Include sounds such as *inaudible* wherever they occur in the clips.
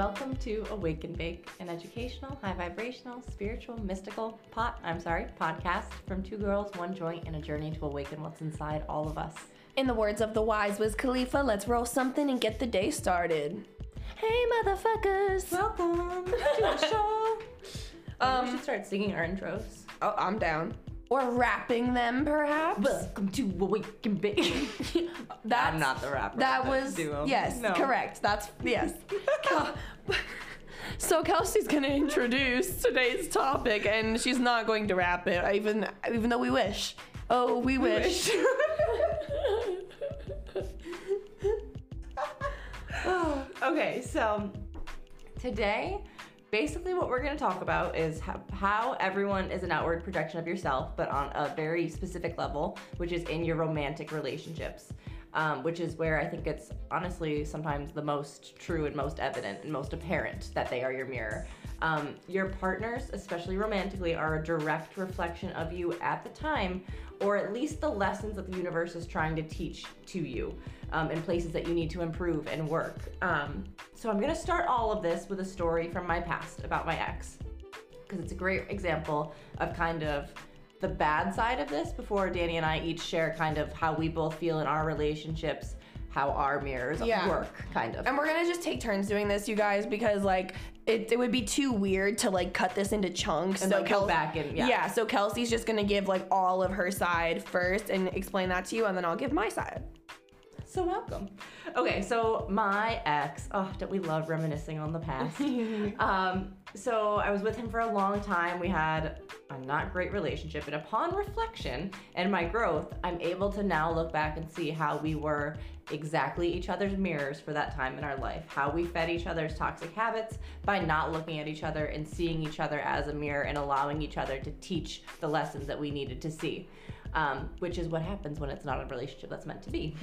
welcome to Awake and Bake, an educational, high vibrational, spiritual, mystical pot, I'm sorry, podcast from two girls, one joint, and a journey to awaken what's inside all of us. In the words of the wise Wiz Khalifa, let's roll something and get the day started. Hey, motherfuckers! Welcome to the *laughs* show. Um, we should start singing our intros. Oh, I'm down. Or rapping them, perhaps. Welcome to Awake and Bake. *laughs* That's, I'm not the rapper. That was 'em. yes, No. correct. That's yes. *laughs* Kel- so Kelsey's gonna introduce today's topic, and she's not going to rap it, even even though we wish. Oh, we, wish. *laughs* okay, so today, basically, what we're going to talk about is how, how everyone is an outward projection of yourself, but on a very specific level, which is in your romantic relationships. Um, which is where I think it's honestly sometimes the most true and most evident and most apparent that they are your mirror. Um, your partners, especially romantically, are a direct reflection of you at the time, or at least the lessons that the universe is trying to teach to you um, in places that you need to improve and work. Um, so I'm gonna start all of this with a story from my past about my ex, because it's a great example of kind of the bad side of this before Danny and I each share kind of how we both feel in our relationships, how our mirrors Yeah. work, kind of. And we're gonna just take turns doing this, you guys, because like it, it would be too weird to like cut this into chunks. And, like, go back and- yeah. So Kelsey's just gonna give like all of her side first and explain that to you, and then I'll give my side. So welcome. Okay, so my ex, oh, don't we love reminiscing on the past? *laughs* um, so I was with him for a long time. We had a not great relationship, and upon reflection and my growth, I'm able to now look back and see how we were exactly each other's mirrors for that time in our life. How we fed each other's toxic habits by not looking at each other and seeing each other as a mirror and allowing each other to teach the lessons that we needed to see. Um, which is what happens when it's not a relationship that's meant to be.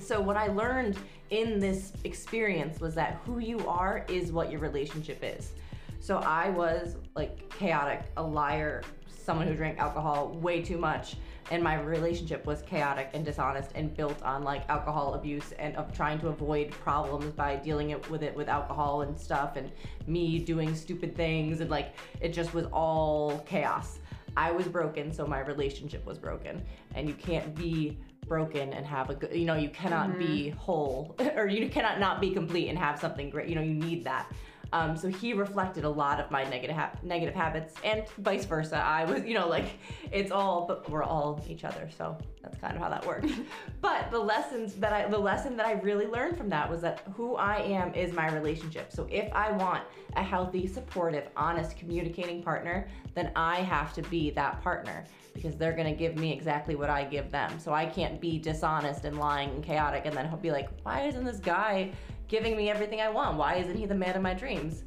So what I learned in this experience was that who you are is what your relationship is. So I was like chaotic, a liar, someone who drank alcohol way too much, and my relationship was chaotic and dishonest and built on like alcohol abuse and of trying to avoid problems by dealing it with it with alcohol and stuff and me doing stupid things and like it just was all chaos. I was broken, so my relationship was broken. And you can't be broken and have a good, you know, you cannot be whole *laughs* or you cannot not be complete and have something great. You know, you need that. Um, so he reflected a lot of my negative ha- negative habits and vice versa. I was, you know, like it's all, but we're all each other. So that's kind of how that worked. *laughs* but the lessons that I, the lesson that I really learned from that was that who I am is my relationship. So if I want a healthy, supportive, honest, communicating partner, then I have to be that partner because they're gonna give me exactly what I give them. So I can't be dishonest and lying and chaotic and then he'll be like, why isn't this guy giving me everything I want? Why isn't he the man of my dreams?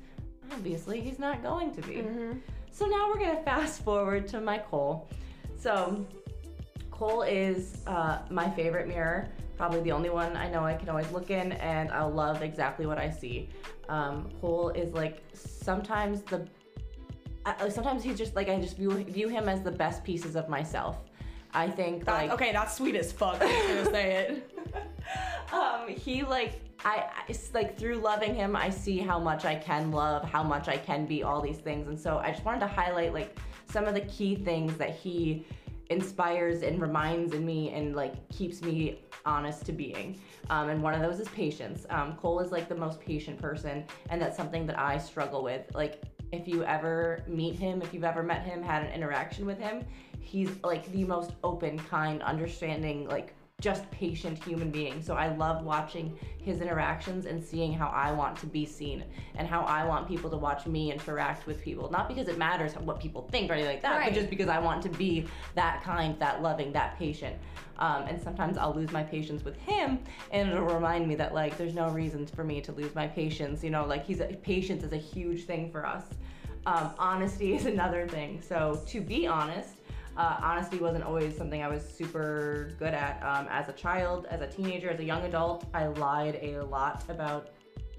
Obviously, he's not going to be. So now we're gonna fast forward to my Cole. So Cole is uh, my favorite mirror, probably the only one I know I can always look in, and I'll love exactly what I see. Um, Cole is like sometimes the, uh, sometimes he's just like I just view view him as the best pieces of myself. I think That- like okay, that's sweet as fuck. I'm just gonna say it. *laughs* um, he like I, I it's like through loving him, I see how much I can love, how much I can be, all these things, and so I just wanted to highlight like some of the key things that he inspires and reminds in me and like keeps me honest to being. Um, and one of those is patience. Um, Cole is like the most patient person, and that's something that I struggle with. Like if you ever meet him, if you've ever met him, had an interaction with him, he's like the most open, kind, understanding, like just patient human being. So I love watching his interactions and seeing how I want to be seen and how I want people to watch me interact with people. Not because it matters what people think or anything like that, Right. but just because I want to be that kind, that loving, that patient. Um, and sometimes I'll lose my patience with him, and it'll remind me that like there's no reason for me to lose my patience. You know, like he's a, patience is a huge thing for us. Um, honesty *laughs* is another thing. So to be honest, uh, honesty wasn't always something I was super good at. Um, as a child, as a teenager, as a young adult, I lied a lot about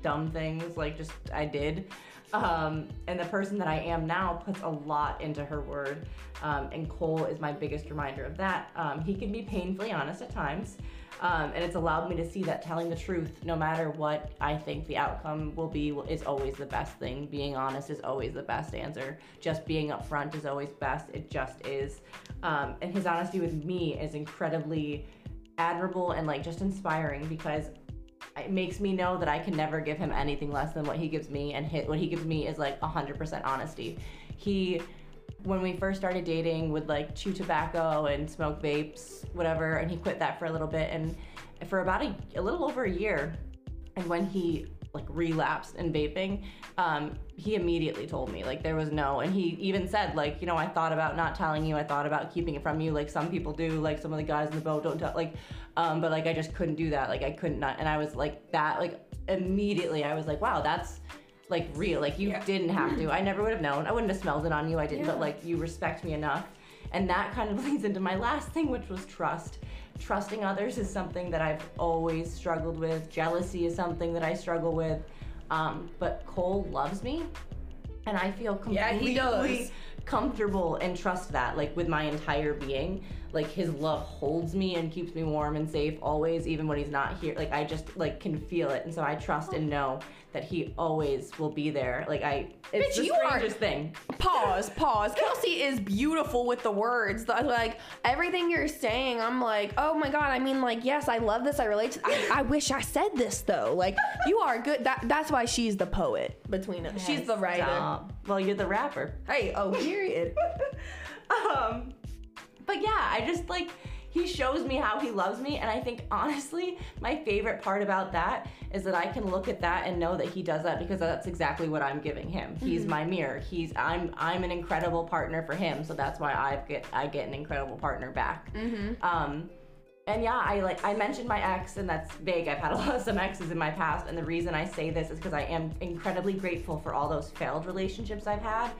dumb things, like just I did. Um, and the person that I am now puts a lot into her word. Um, and Cole is my biggest reminder of that. Um, he can be painfully honest at times. Um, and it's allowed me to see that telling the truth, no matter what I think the outcome will be, is always the best thing. Being honest is always the best answer. Just being upfront is always best. It just is. Um, and his honesty with me is incredibly admirable and like just inspiring because it makes me know that I can never give him anything less than what he gives me, and what he gives me is like 100% honesty. He, when we first started dating, would like chew tobacco and smoke vapes, whatever, and he quit that for a little bit, and for about a, a little over a year, and when he like relapsed in vaping, um, he immediately told me like there was no, and he even said like you know I thought about not telling you, I thought about keeping it from you, like some people do, like some of the guys in the boat don't tell, like, um, but like I just couldn't do that, like I couldn't not, and I was like that, like immediately I was like wow that's like real, like you Yeah. didn't have to, I never would have known, I wouldn't have smelled it on you, I didn't, but like you respect me enough, and that kind of *laughs* leads into my last thing, which was trust trusting others is something that I've always struggled with. Jealousy is something that I struggle with. Um, but Cole loves me, and I feel completely does. comfortable and trust that, like with my entire being. Like his love holds me and keeps me warm and safe always, even when he's not here. Like I just like can feel it, and so I trust and know that he always will be there. Like I, it's Bitch, the you are- strangest thing. Pause, pause. Kelsey is beautiful with the words. Like everything you're saying, I'm like, oh my god. I mean, like, yes, I love this. I relate to. I, I wish I said this though. Like, you are good. That that's why she's the poet between us. she's the writer. Stop. Well, you're the rapper. Hey, oh, period. *laughs* um, but yeah, I just like he shows me how he loves me, and I think honestly, my favorite part about that is that I can look at that and know that he does that because that's exactly what I'm giving him. He's my mirror. He's I'm I'm an incredible partner for him, so that's why I get I get an incredible partner back. Um, and yeah, I like I mentioned my ex, and that's vague. I've had a *laughs* lot of some exes in my past, and the reason I say this is because I am incredibly grateful for all those failed relationships I've had,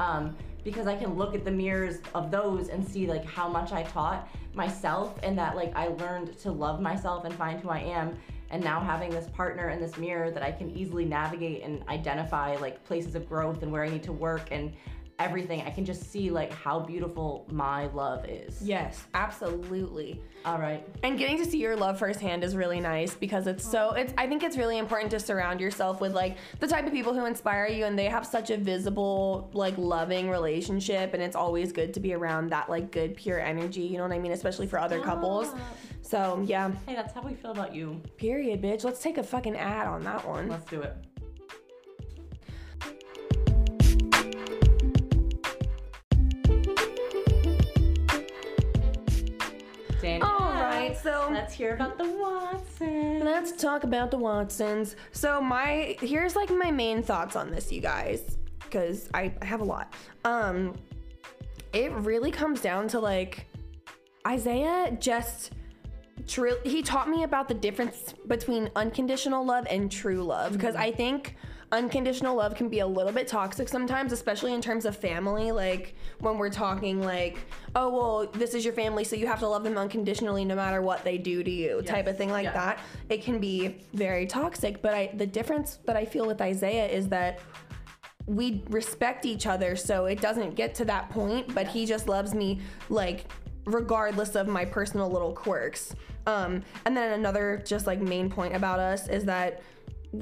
um, because I can look at the mirrors of those and see like how much I taught myself, and that like I learned to love myself and find who I am. And now having this partner and this mirror that I can easily navigate and identify like places of growth and where I need to work and everything, I can just see like how beautiful my love is. yes, absolutely. All right. And getting to see your love firsthand is really nice because it's so it's I think it's really important to surround yourself with like the type of people who inspire you and they have such a visible like loving relationship and it's always good to be around that like good pure energy, you know what I mean, especially for other couples. Ah. So, yeah, Hey, that's how we feel about you. period, bitch. Let's take a fucking ad on that one. Let's do it. So let's hear about the Watsons. Let's talk about the Watsons. So my here's like my main thoughts on this, you guys, because I, I have a lot. Um, it really comes down to like Isaiah just. He taught me about the difference between unconditional love and true love because I think unconditional love can be a little bit toxic sometimes, especially in terms of family. Like when we're talking, like, oh, well, this is your family, so you have to love them unconditionally no matter what they do to you, type of thing like yeah. that. It can be very toxic. But I, the difference that I feel with Isaiah is that we respect each other so it doesn't get to that point but he just loves me like regardless of my personal little quirks um and then another just like main point about us is that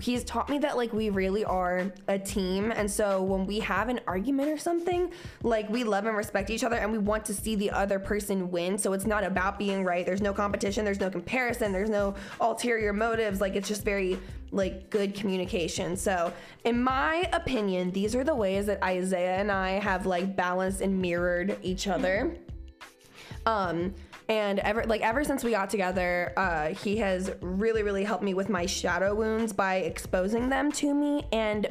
he's taught me that like we really are a team. And so when we have an argument or something like we love and respect each other and we want to see the other person win. So it's not about being right. There's no competition. There's no comparison. There's no ulterior motives. Like it's just very like good communication. So in my opinion these are the ways that isaiah and i have like balanced and mirrored each other. Um and ever like ever since we got together uh he has really really helped me with my shadow wounds by exposing them to me and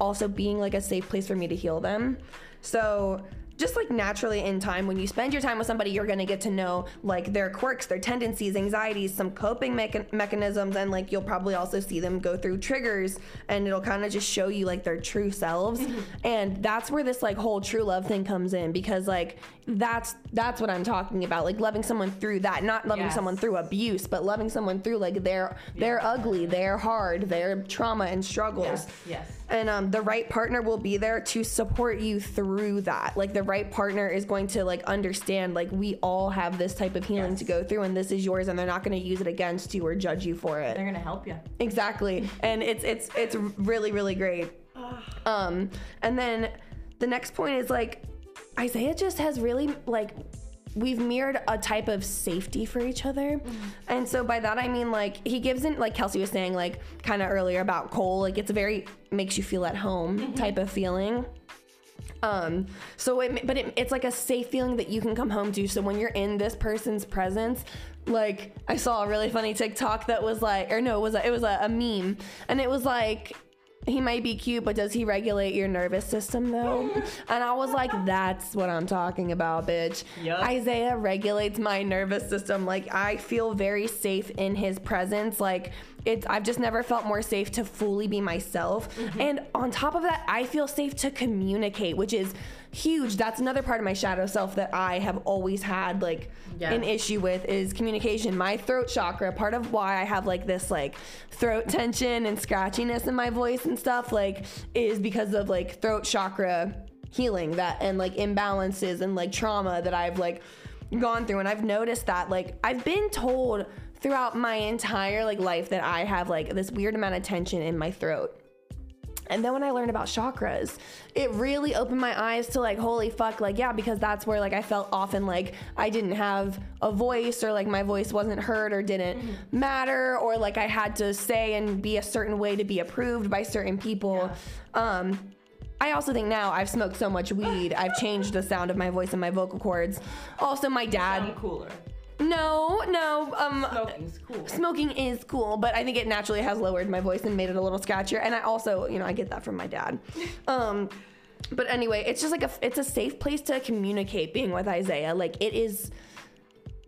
also being like a safe place for me to heal them. So just like naturally in time when you spend your time with somebody you're going to get to know like their quirks their tendencies anxieties some coping mecha- mechanisms and like you'll probably also see them go through triggers and it'll kind of just show you like their true selves. And that's where this like whole true love thing comes in because like that's that's what i'm talking about like loving someone through that not loving Yes. someone through abuse but loving someone through like their they're ugly they're hard their trauma and struggles Yes, yes. and um, the right partner will be there to support you through that like the right partner is going to like understand like we all have this type of healing Yes. to go through and this is yours and they're not going to use it against you or judge you for it They're gonna help you. exactly and it's it's it's really really great um and then the next point is like isaiah just has really like we've mirrored a type of safety for each other. And so by that i mean like he gives in like kelsey was saying like kind of earlier about cole like it's a very makes you feel at home type of feeling. Um so it but it, it's like a safe feeling that you can come home to. So when you're in this person's presence like i saw a really funny tiktok that was like or no it was a, it was a, a meme. And it was like he might be cute but does he regulate your nervous system though? And i was like that's what i'm talking about bitch. Yup. isaiah regulates my nervous system. Like i feel very safe in his presence. Like it's I've just never felt more safe to fully be myself. Mm-hmm. And on top of that, I feel safe to communicate, which is huge. That's another part of my shadow self that I have always had like Yeah. an issue with is communication. My throat chakra, part of why I have like this like throat tension and scratchiness in my voice and stuff like is because of like throat chakra healing that and like imbalances and like trauma that I've like gone through and I've noticed that like I've been told throughout my entire like life that I have like this weird amount of tension in my throat. And then when I learned about chakras, it really opened my eyes to like, holy fuck, like, yeah, because that's where like I felt often like I didn't have a voice or like my voice wasn't heard or didn't matter or like I had to say and be a certain way to be approved by certain people. Um, I also think now I've smoked so much weed, I've changed the sound of my voice and my vocal cords. Also, my dad. Cooler. No, no. Um, Smoking's cool. smoking is cool, but I think it naturally has lowered my voice and made it a little scratchier. And I also, you know, I get that from my dad. *laughs* Um, but anyway, it's just like a, it's a safe place to communicate being with Isaiah. Like it is,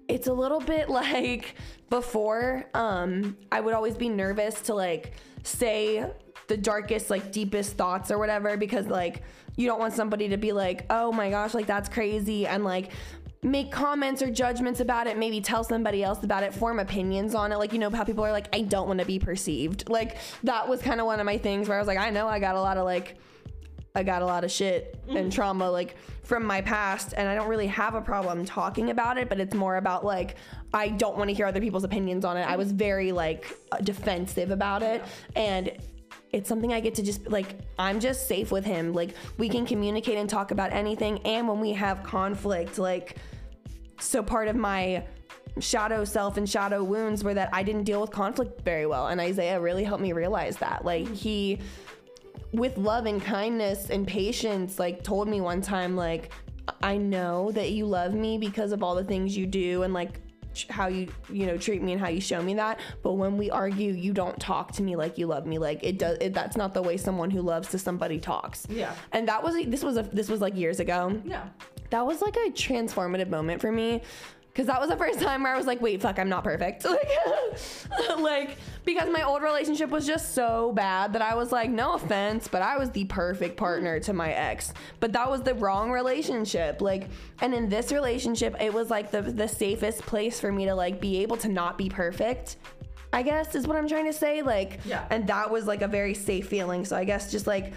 it's a little bit *laughs* like before, um, I would always be nervous to like say the darkest, like deepest thoughts or whatever, because like you don't want somebody to be like, oh my gosh, like that's crazy. And like, make comments or judgments about it, maybe tell somebody else about it, form opinions on it. Like, you know, how people are like, I don't want to be perceived. Like, that was kind of one of my things where I was like, I know I got a lot of like, I got a lot of shit and mm-hmm. trauma like from my past, and I don't really have a problem talking about it, but it's more about like, I don't want to hear other people's opinions on it. I mm-hmm. was very like defensive about it. And it's something I get to just like I'm just safe with him. Like we can communicate and talk about anything and when we have conflict like so part of my shadow self and shadow wounds were that I didn't deal with conflict very well and Isaiah really helped me realize that. Like he with love and kindness and patience like told me one time like I know that you love me because of all the things you do and like how you you know treat me and how you show me that. But when we argue you don't talk to me like you love me. Like it does it, that's not the way someone who loves to somebody talks. Yeah. and that was this was a this was like years ago. Yeah. that was like a transformative moment for me because that was the first time where I was like, wait, fuck, I'm not perfect. *laughs* Like, *laughs* like, because my old relationship was just so bad that I was like, no offense, but I was the perfect partner to my ex. But that was the wrong relationship. Like, and in this relationship, it was like the the safest place for me to like be able to not be perfect. I guess is what I'm trying to say. Like, Yeah. and that was like a very safe feeling. So I guess just like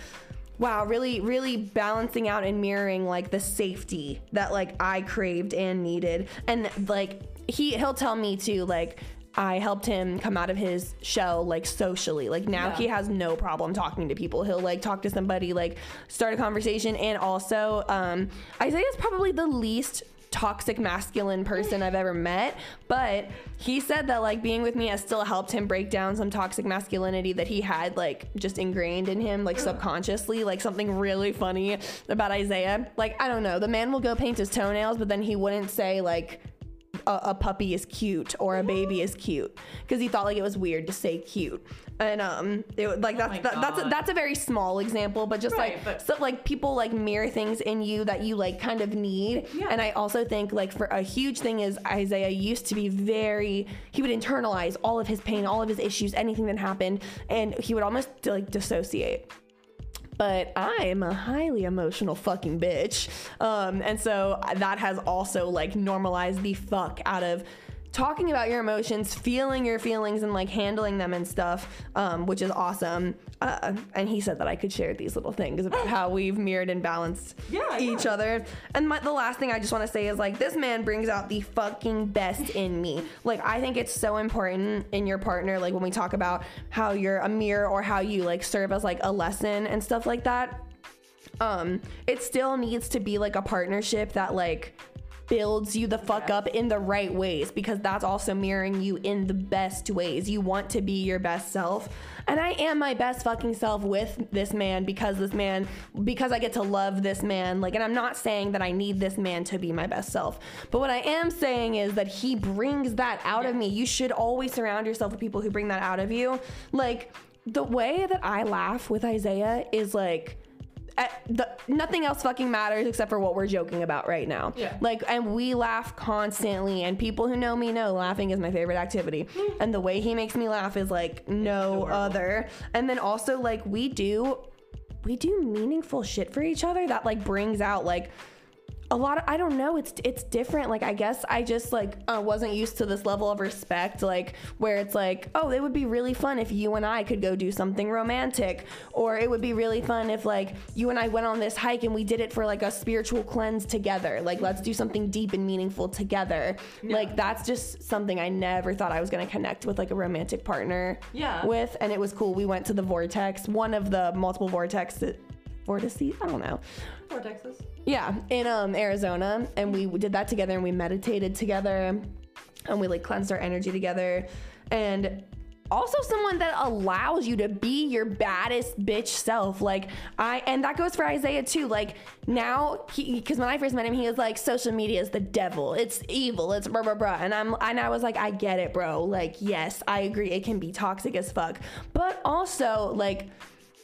wow really really balancing out and mirroring like the safety that like i craved and needed and like he he'll tell me too like I helped him come out of his shell like socially. Like now Yeah. he has no problem talking to people. He'll like talk to somebody, like start a conversation. And also, um, Isaiah's probably the least toxic masculine person I've ever met. But he said that like being with me has still helped him break down some toxic masculinity that he had like just ingrained in him, like subconsciously. Like something really funny about Isaiah. Like, I don't know, the man will go paint his toenails, but then he wouldn't say like a, a puppy is cute or a baby is cute because he thought like it was weird to say cute and um it like that's my that, that's a, God. that's a very small example but just Right, like but- so like people like mirror things in you that you like kind of need Yeah. and i also think like for a huge thing is isaiah used to be very he would internalize all of his pain all of his issues anything that happened and he would almost like dissociate but I'm a highly emotional fucking bitch. Um, and so that has also like normalized the fuck out of talking about your emotions, feeling your feelings, and like handling them and stuff, um, which is awesome. Uh, and he said that I could share these little things about how we've mirrored and balanced Yeah, each yeah. other. And my, the last thing I just want to say is like this man brings out the fucking best in me. Like I think it's so important in your partner, like when we talk about how you're a mirror or how you like serve as like a lesson and stuff like that um it still needs to be like a partnership that like builds you the fuck up in the right ways because that's also mirroring you in the best ways. You want to be your best self. And I am my best fucking self with this man because this man because I get to love this man. Like and I'm not saying that I need this man to be my best self. But what I am saying is that he brings that out of me. You should always surround yourself with people who bring that out of you. Like the way that I laugh with Isaiah is like the, nothing else fucking matters except for what we're joking about right now. Yeah. Like, and we laugh constantly, and people who know me know laughing is my favorite activity. Hmm. and the way he makes me laugh is like no other. And then also, like, we do, we do meaningful shit for each other that like brings out like a lot of I don't know it's it's different. Like I guess I just like uh, wasn't used to this level of respect like where it's like oh it would be really fun if you and I could go do something romantic. Or it would be really fun if like you and I went on this hike and we did it for like a spiritual cleanse together. Like let's do something deep and meaningful together. Like that's just something I never thought I was going to connect with like a romantic partner Yeah. with. And it was cool. We went to the vortex one of the multiple vortex vortices I don't know Vortexes. yeah, in um Arizona, and we did that together, and we meditated together, and we like cleansed our energy together, and also someone that allows you to be your baddest bitch self. Like I, and that goes for Isaiah too. Like now, he because when I first met him, he was like, social media is the devil. It's evil. It's blah blah blah. And I'm and I was like, I get it, bro. Like yes, I agree. It can be toxic as fuck, but also like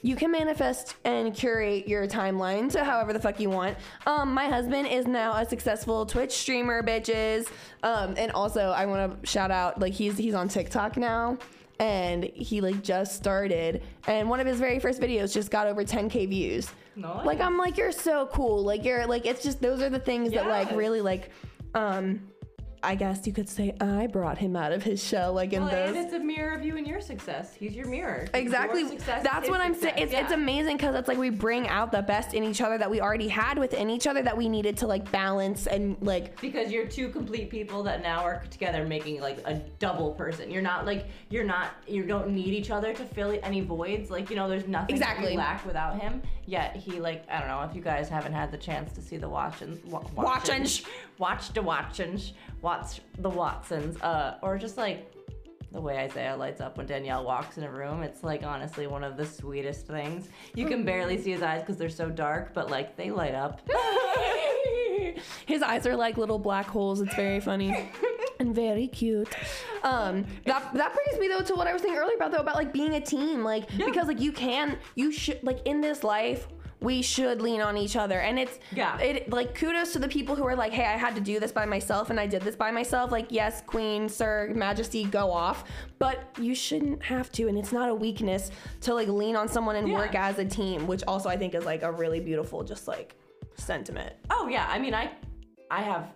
you can manifest and curate your timeline to however the fuck you want. Um, my husband is now a successful Twitch streamer, bitches. Um, and also I want to shout out like he's he's on TikTok now, and he like just started, and one of his very first videos just got over 10k views. Nice. Like I'm like you're so cool. Like you're like it's just those are the things that like really like, um, I guess you could say I brought him out of his shell like in Well, those. and it's a mirror of you and your success. He's your mirror. Exactly. Your That's what I'm saying. It's, it's amazing because it's like we bring out the best in each other that we already had within each other that we needed to like balance and like because you're two complete people that now are together making like a double person you're not like you're not you don't need each other to fill any voids like you know there's nothing that Exactly. you lack without him yet he like i don't know if you guys haven't had the chance to see the watchins wa- Watchins. watch the watchins watch the watsons uh or just like the way Isaiah lights up when Danielle walks in a room, it's like honestly one of the sweetest things. You can barely see his eyes because they're so dark, but like they light up. *laughs* his eyes are like little black holes. It's very funny. *laughs* And very cute. Um, that that brings me though to what I was saying earlier about though about like being a team, like because like you can, you should like in this life we should lean on each other, and it's Yeah. it like kudos to the people who are like, hey, I had to do this by myself, and I did this by myself. Like yes, Queen, Sir, Majesty, go off, but you shouldn't have to, and it's not a weakness to like lean on someone and Yeah. work as a team, which also I think is like a really beautiful just like sentiment. Oh yeah, I mean I I have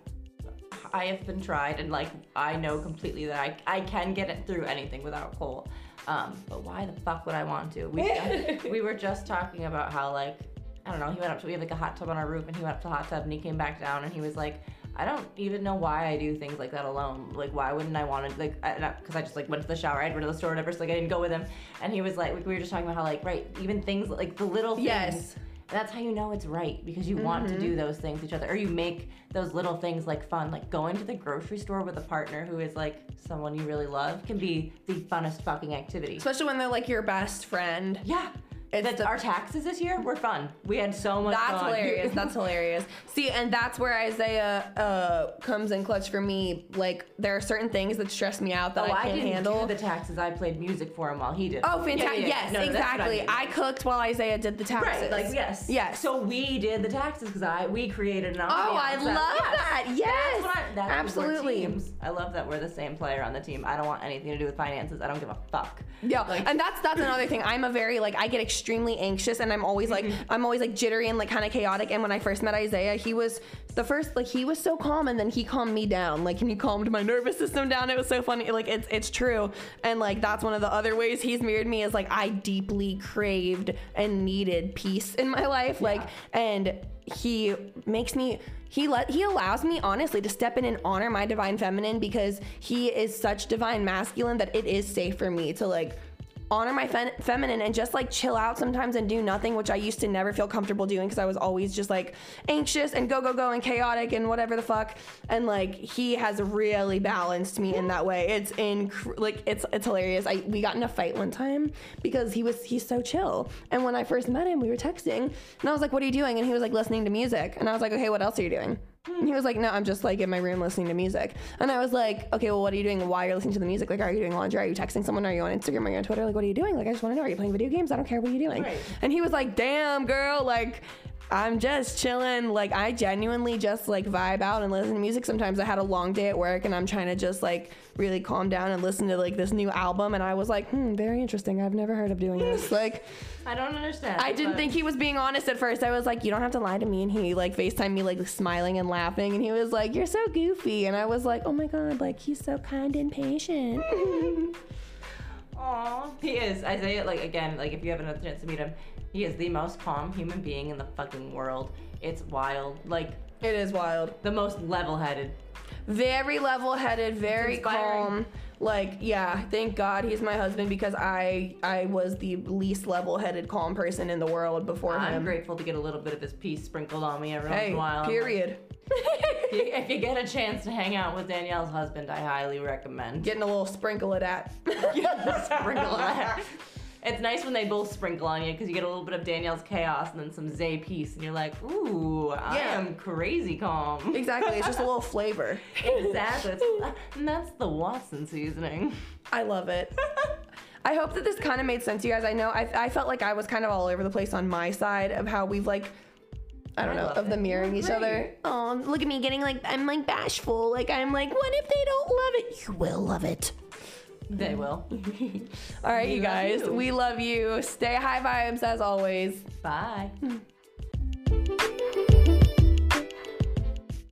I have been tried and like I know completely that I I can get it through anything without Cole. Um, but why the fuck would I want to? We *laughs* we were just talking about how like I don't know, he went up to we have like a hot tub on our roof and he went up to the hot tub and he came back down and he was like I don't even know why I do things like that alone. Like, why wouldn't I want to? Like, because I, just like went to the shower, I went to the store, whatever. So like, I didn't go with him. And he was like, we were just talking about how like, right, even things like the little things Yes. That's how you know it's right because you want to do mm-hmm. those things with each other, or you make those little things like fun. Like going to the grocery store with a partner who is like someone you really love can be the funnest fucking activity. Especially when they're like your best friend. Yeah, It's the- our taxes this year were fun. We had so much That's fun. hilarious. *laughs* That's hilarious. See, and that's where Isaiah uh, comes in clutch for me. Like, there are certain things that stress me out that Oh, I I can't didn't handle. do the taxes. I played music for him while he did. oh, Yeah, yeah, fantastic! yeah. Yes, No, no, I exactly. mean. I cooked while Isaiah did the taxes. Right, like yes, Yes. So we did the taxes because I we created an. Oh, I love that. Yes, that's what I, that's absolutely. Teams. I love that we're the same player on the team. I don't want anything to do with finances. I don't give a fuck. Yeah, Like- and that's that's another thing. I'm a very like I get extremely anxious and I'm always like mm-hmm. I'm always like jittery and like kind of chaotic. And when I first met Isaiah, he was the first like he was so calm and then he calmed me down. Like and he calmed my nervous system down. It was so funny. Like it's it's true. And like that's one of the other ways he's mirrored me is like I deeply craved and needed peace in my life. Like and he makes me he let he allows me honestly to step in and honor my divine feminine because he is such divine masculine that it is safe for me to like honor my fe- feminine and just like chill out sometimes and do nothing which i used to never feel comfortable doing because i was always just like anxious and go go go and chaotic and whatever the fuck. And like he has really balanced me in that way. It's in like it's it's hilarious. I we got in a fight one time because he was he's so chill. And when i first met him we were texting and i was like what are you doing? And he was like listening to music. And i was like okay what else are you doing he was like, No, I'm just like in my room listening to music. And I was like, Okay, well, what are you doing while you're listening to the music? Like, are you doing laundry? Are you texting someone? Are you on Instagram? Are you on Twitter? Like, what are you doing? Like, I just want to know. Are you playing video games? I don't care. What you're doing? Right. And he was like, Damn, girl. Like, I'm just chilling. Like, I genuinely just like vibe out and listen to music. Sometimes I had a long day at work and I'm trying to just like really calm down and listen to like this new album. And I was like, Hmm, very interesting. I've never heard of doing this. Like, *laughs* I don't understand. I didn't but- think he was being honest at first. I was like, you don't have to lie to me. And he like FaceTime me like smiling and laughing. And he was like, you're so goofy. And I was like, oh my God, like he's so kind and patient. *laughs* Aw, he is. I say it like again, like if you have another chance to meet him, he is the most calm human being in the fucking world. It's wild. Like it is wild. the most level-headed. Very level headed, very inspiring. calm. Like, yeah, thank God he's my husband because I I was the least level headed calm person in the world before I'm him. grateful to get a little bit of his peace sprinkled on me every once in Hey, a while. period. *laughs* If you, if you get a chance to hang out with Danielle's husband, I highly recommend. Getting a little sprinkle of that. *laughs* sprinkle that. *laughs* It's nice when they both sprinkle on you because you get a little bit of Danielle's chaos and then some Zay peace, and you're like, ooh, I Yeah. am crazy calm. exactly. It's just a little *laughs* flavor. exactly. It's- and that's the Watson seasoning. I love it. *laughs* I hope that this kind of made sense, you guys. I know I, I felt like I was kind of all over the place on my side of how we've like, I don't I know, of the it. mirroring each other. Oh, look at me getting like I'm like bashful. Like I'm like, what if they don't love it? You will love it. They mm-hmm. will. *laughs* All right, We you guys. you. We love you. Stay high vibes as always. Bye. Hmm.